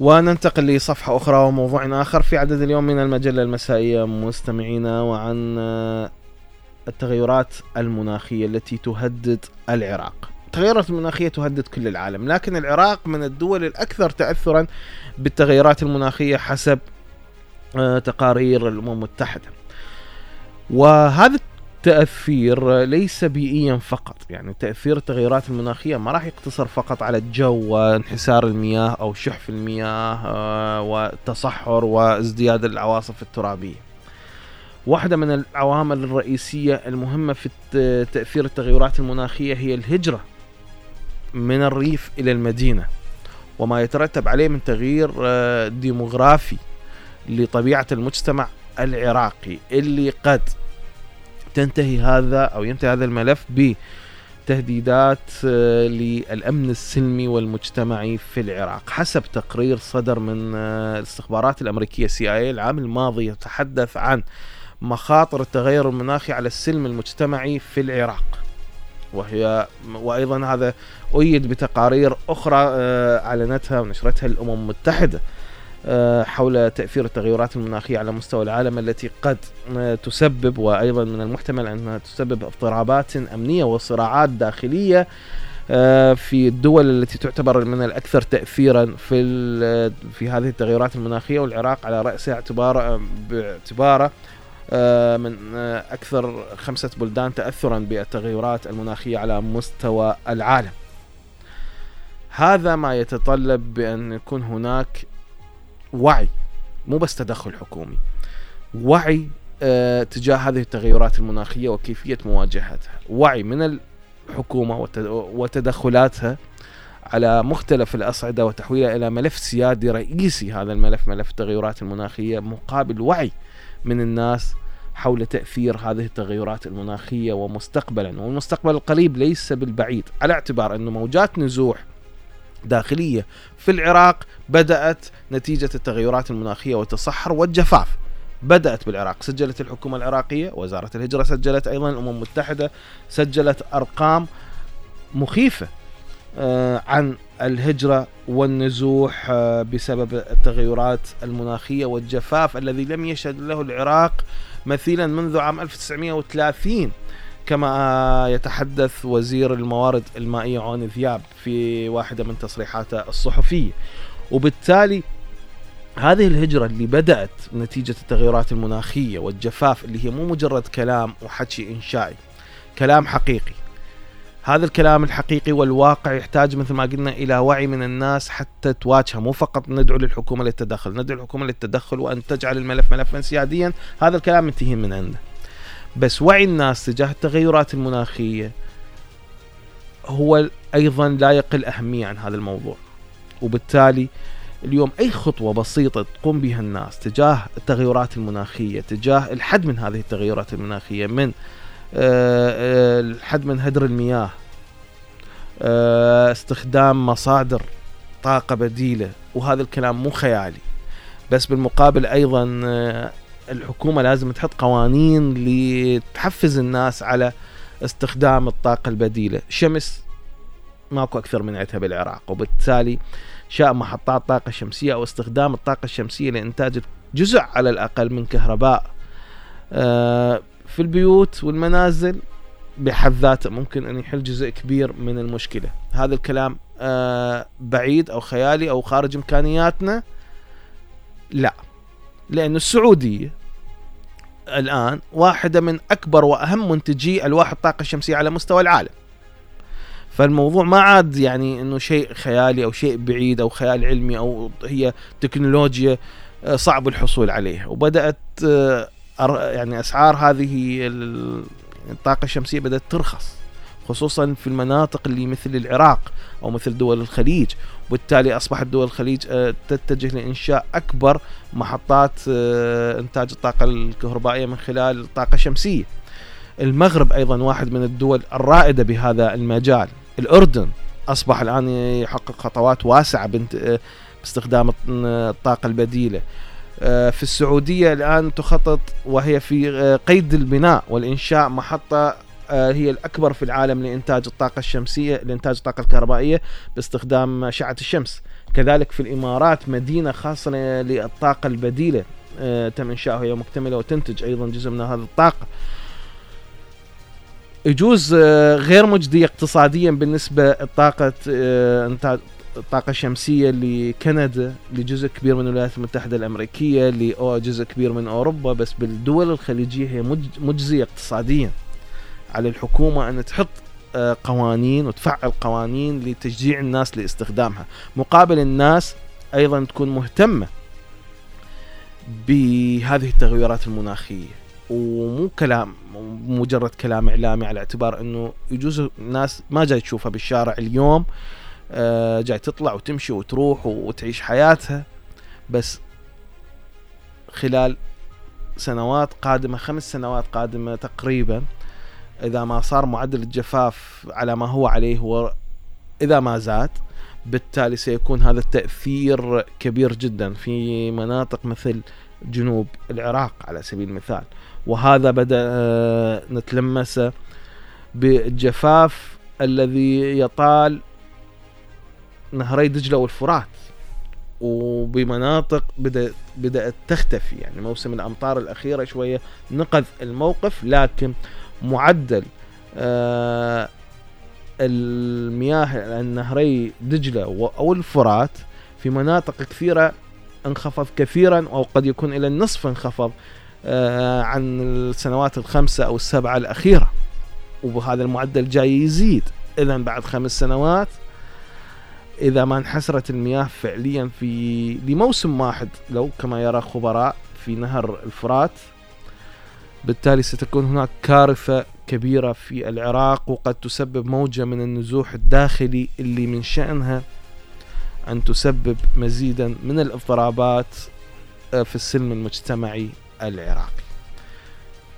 وننتقل لصفحة أخرى وموضوع آخر. في عدد اليوم من المجلة المسائية مستمعينا وعن آه، التغيرات المناخية التي تهدد العراق. التغيرات المناخية تهدد كل العالم لكن العراق من الدول الأكثر تأثرا بالتغيرات المناخية حسب آه، تقارير الأمم المتحدة. وهذا التأثير ليس بيئيا فقط. يعني تأثير التغيرات المناخية ما راح يقتصر فقط على الجو وانحسار المياه أو شحف المياه آه، والتصحر وازدياد العواصف الترابية. واحدة من العوامل الرئيسية المهمة في تأثير التغيرات المناخية هي الهجرة من الريف إلى المدينة وما يترتب عليه من تغيير آه، ديموغرافي لطبيعة المجتمع العراقي اللي قد تنتهي هذا أو ينتهي هذا الملف بتهديدات آه، للأمن السلمي والمجتمعي في العراق. حسب تقرير صدر من آه، الاستخبارات الأمريكية CIA العام الماضي يتحدث عن مخاطر التغير المناخي على السلم المجتمعي في العراق. وهي وأيضا هذا ايد بتقارير أخرى آه، أعلنتها ونشرتها الأمم المتحدة. حول تأثير التغيرات المناخية على مستوى العالم التي قد آه، تسبب وأيضا من المحتمل أنها تسبب اضطرابات أمنية وصراعات داخلية آه، في الدول التي تعتبر من الأكثر تأثيرا في في هذه التغيرات المناخية والعراق على رأسها اعتبار باعتباره من أكثر خمسة بلدان تأثرا بالتغيرات المناخية على مستوى العالم. هذا ما يتطلب بأن يكون هناك وعي مو بس تدخل حكومي وعي آه تجاه هذه التغيرات المناخية وكيفية مواجهتها. وعي من الحكومة وتدخلاتها على مختلف الأصعدة وتحويلها إلى ملف سيادي رئيسي. هذا الملف ملف التغيرات المناخية مقابل وعي من الناس حول تأثير هذه التغيرات المناخية ومستقبلا. والمستقبل القريب ليس بالبعيد على اعتبار أنه موجات نزوح داخلية. في العراق بدأت نتيجة التغيرات المناخية والتصحر والجفاف. بدأت بالعراق. سجلت الحكومة العراقية وزارة الهجرة سجلت أيضا الأمم المتحدة سجلت أرقام مخيفة آه، عن الهجرة والنزوح آه، بسبب التغيرات المناخية والجفاف الذي لم يشهد له العراق مثيلا منذ عام 1930 كما يتحدث وزير الموارد المائية عون ذياب في واحدة من تصريحاته الصحفية. وبالتالي هذه الهجرة اللي بدأت نتيجة التغيرات المناخية والجفاف اللي هي مو مجرد كلام وحكي إنشائي كلام حقيقي. هذا الكلام الحقيقي والواقع يحتاج مثل ما قلنا إلى وعي من الناس حتى تواجهه. مو فقط ندعو للحكومة للتدخل ندعو الحكومة للتدخل وأن تجعل الملف ملفا سياديا. هذا الكلام منتهي من عنده. بس وعي الناس تجاه التغيرات المناخية هو أيضا لا يقل أهمية عن هذا الموضوع. وبالتالي اليوم أي خطوة بسيطة تقوم بها الناس تجاه التغيرات المناخية تجاه الحد من هذه التغيرات المناخية من آه، آه، الحد من هدر المياه آه، استخدام مصادر طاقة بديلة وهذا الكلام مو خيالي. بس بالمقابل أيضا الحكومة لازم تحط قوانين لتحفز الناس على استخدام الطاقة البديلة. شمس ماكو أكثر من عندها بالعراق وبالتالي شاء محطات طاقة شمسية أو استخدام الطاقة الشمسية لإنتاج جزء على الأقل من كهرباء. آه، في البيوت والمنازل بحد ذاته ممكن أن يحل جزء كبير من المشكلة. هذا الكلام آه، بعيد أو خيالي أو خارج إمكانياتنا. لا لأن السعودية الآن واحدة من أكبر وأهم منتجي ألواح الطاقة الشمسية على مستوى العالم. فالموضوع ما عاد يعني إنه شيء خيالي أو شيء بعيد أو خيال علمي أو هي تكنولوجيا آه، صعب الحصول عليها. وبدأت آه، يعني أسعار هذه الطاقة الشمسية بدأت ترخص خصوصا في المناطق اللي مثل العراق أو مثل دول الخليج. وبالتالي أصبحت دول الخليج آه، تتجه لإنشاء أكبر محطات آه، إنتاج الطاقة الكهربائية من خلال الطاقه الشمسيه. المغرب أيضا واحد من الدول الرائدة بهذا المجال. الأردن أصبح الآن يحقق خطوات واسعة آه، باستخدام الطاقة البديلة. في السعودية الآن تخطط وهي في قيد البناء والإنشاء محطة آه، هي الأكبر في العالم لإنتاج الطاقة الشمسية لإنتاج الطاقة الكهربائية باستخدام أشعة الشمس. كذلك في الإمارات مدينة خاصة للطاقة البديلة آه، تم إنشائها هي مكتملة وتنتج أيضا جزء من هذه الطاقة. يجوز آه، غير مجدية اقتصاديا بالنسبة لطاقة آه، إنتاج الطاقة الشمسية لكندا لجزء كبير من الولايات المتحدة الأمريكية لجزء كبير من أوروبا بس بالدول الخليجية هي مجزية اقتصاديا. على الحكومة أن تحط آه، قوانين وتفعل قوانين لتشجيع الناس لاستخدامها. مقابل الناس أيضا تكون مهتمة بهذه التغيرات المناخية. ومو كلام مجرد كلام إعلامي على اعتبار إنه يجوز الناس ما جاي تشوفها بالشارع اليوم آه جاي تطلع وتمشي وتروح وتعيش حياتها. بس خلال سنوات قادمة خمس سنوات قادمة تقريبا إذا ما صار معدل الجفاف على ما هو عليه هو إذا ما زاد بالتالي سيكون هذا التأثير كبير جدا في مناطق مثل جنوب العراق على سبيل المثال. وهذا بدأ آه، نتلمسه بالجفاف الذي يطال نهري دجلة والفرات. وبمناطق بدأت بدأت تختفي. يعني موسم الأمطار الأخيرة شوية نقذ الموقف لكن معدل آه المياه النهري دجلة أو الفرات في مناطق كثيرة انخفض كثيرا أو قد يكون إلى النصف انخفض آه عن السنوات الخمسة أو السبعة الأخيرة. وهذا المعدل جاي يزيد. إذا بعد خمس سنوات إذا ما انحسرت المياه فعليا في لموسم واحد لو كما يرى خبراء في نهر الفرات بالتالي ستكون هناك كارثة كبيرة في العراق وقد تسبب موجة من النزوح الداخلي اللي من شأنها أن تسبب مزيدا من الاضطرابات آه، في السلم المجتمعي العراقي.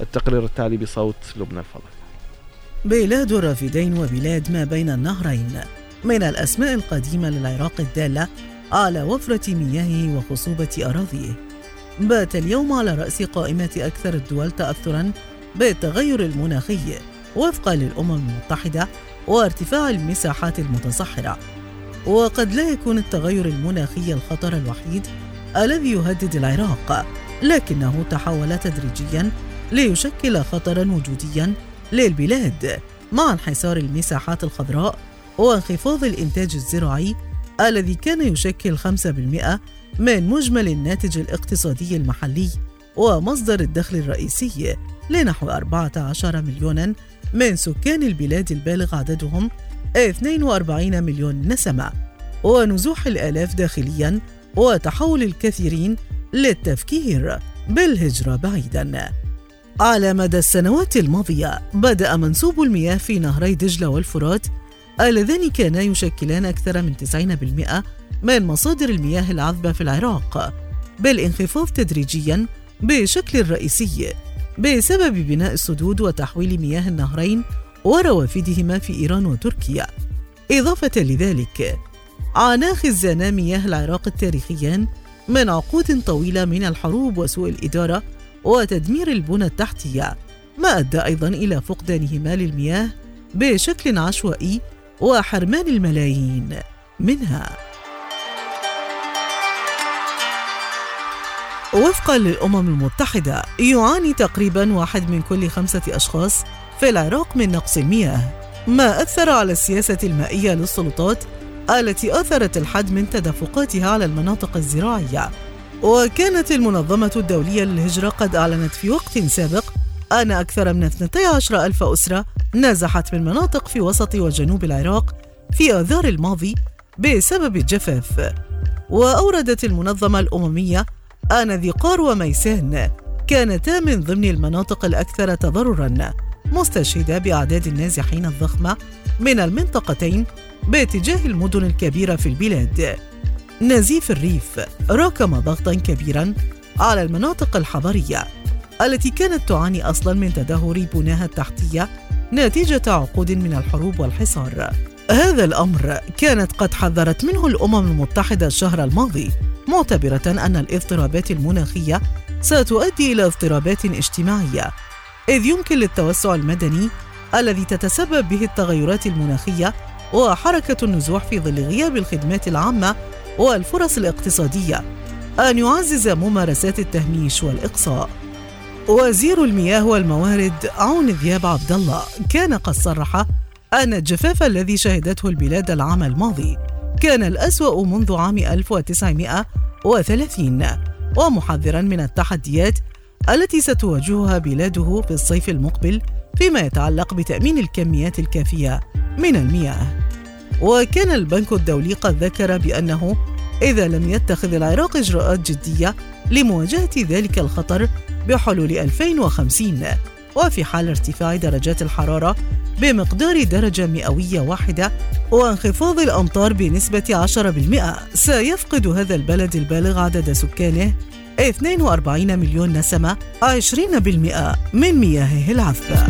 التقرير التالي بصوت لبنى الفضل. بلاد الرافدين وبلاد ما بين النهرين. من الأسماء القديمة للعراق الدالة على وفرة مياهه وخصوبة أراضيه. بات اليوم على رأس قائمة أكثر الدول تأثرا بالتغير المناخي وفقا للأمم المتحدة وارتفاع المساحات المتصحرة. وقد لا يكون التغير المناخي الخطر الوحيد الذي يهدد العراق لكنه تحول تدريجيا ليشكل خطرا وجوديا للبلاد مع انحسار المساحات الخضراء وانخفاض الإنتاج الزراعي الذي كان يشكل 5% من مجمل الناتج الاقتصادي المحلي ومصدر الدخل الرئيسي لنحو 14 مليون من سكان البلاد البالغ عددهم 42 مليون نسمة ونزوح الآلاف داخليا وتحول الكثيرين للتفكير بالهجرة بعيدا. على مدى السنوات الماضية بدأ منسوب المياه في نهري دجلة والفرات اللذان كانا يشكلان أكثر من 90% من مصادر المياه العذبة في العراق بالانخفاض تدريجيا بشكل رئيسي بسبب بناء السدود وتحويل مياه النهرين وروافدهما في إيران وتركيا. إضافة لذلك عانى خزانا مياه العراق التاريخيان من عقود طويلة من الحروب وسوء الإدارة وتدمير البنى التحتية ما أدى أيضا إلى فقدانهما للمياه بشكل عشوائي وحرمان الملايين منها. وفقا للأمم المتحدة يعاني تقريبا واحد من كل خمسة أشخاص في العراق من نقص المياه ما أثر على السياسة المائية للسلطات التي أثرت الحد من تدفقاتها على المناطق الزراعية. وكانت المنظمة الدولية للهجرة قد أعلنت في وقت سابق أن أكثر من 12 ألف أسرة نزحت من مناطق في وسط وجنوب العراق في آذار الماضي بسبب الجفاف وأوردت المنظمة الأممية أن ذقار وميسان كانتا من ضمن المناطق الأكثر تضرراً مستشهدة بأعداد النازحين الضخمة من المنطقتين باتجاه المدن الكبيرة في البلاد. نزيف الريف راكم ضغطا كبيرا على المناطق الحضرية. التي كانت تعاني أصلا من تدهور بناها التحتية نتيجة عقود من الحروب والحصار. هذا الأمر كانت قد حذرت منه الأمم المتحدة الشهر الماضي معتبرة أن الاضطرابات المناخية ستؤدي إلى اضطرابات اجتماعية إذ يمكن للتوسع المدني الذي تتسبب به التغيرات المناخية وحركة النزوح في ظل غياب الخدمات العامة والفرص الاقتصادية أن يعزز ممارسات التهميش والإقصاء. وزير المياه والموارد عون ذياب عبد الله كان قد صرح أن الجفاف الذي شهدته البلاد العام الماضي كان الأسوأ منذ عام 1930 ومحذرا من التحديات التي ستواجهها بلاده في الصيف المقبل فيما يتعلق بتأمين الكميات الكافية من المياه. وكان البنك الدولي قد ذكر بأنه إذا لم يتخذ العراق إجراءات جدية لمواجهة ذلك الخطر بحلول 2050 وفي حال ارتفاع درجات الحرارة بمقدار درجة مئوية واحدة وانخفاض الأمطار بنسبة 10% سيفقد هذا البلد البالغ عدد سكانه 42 مليون نسمة 20% من مياهه العذبة.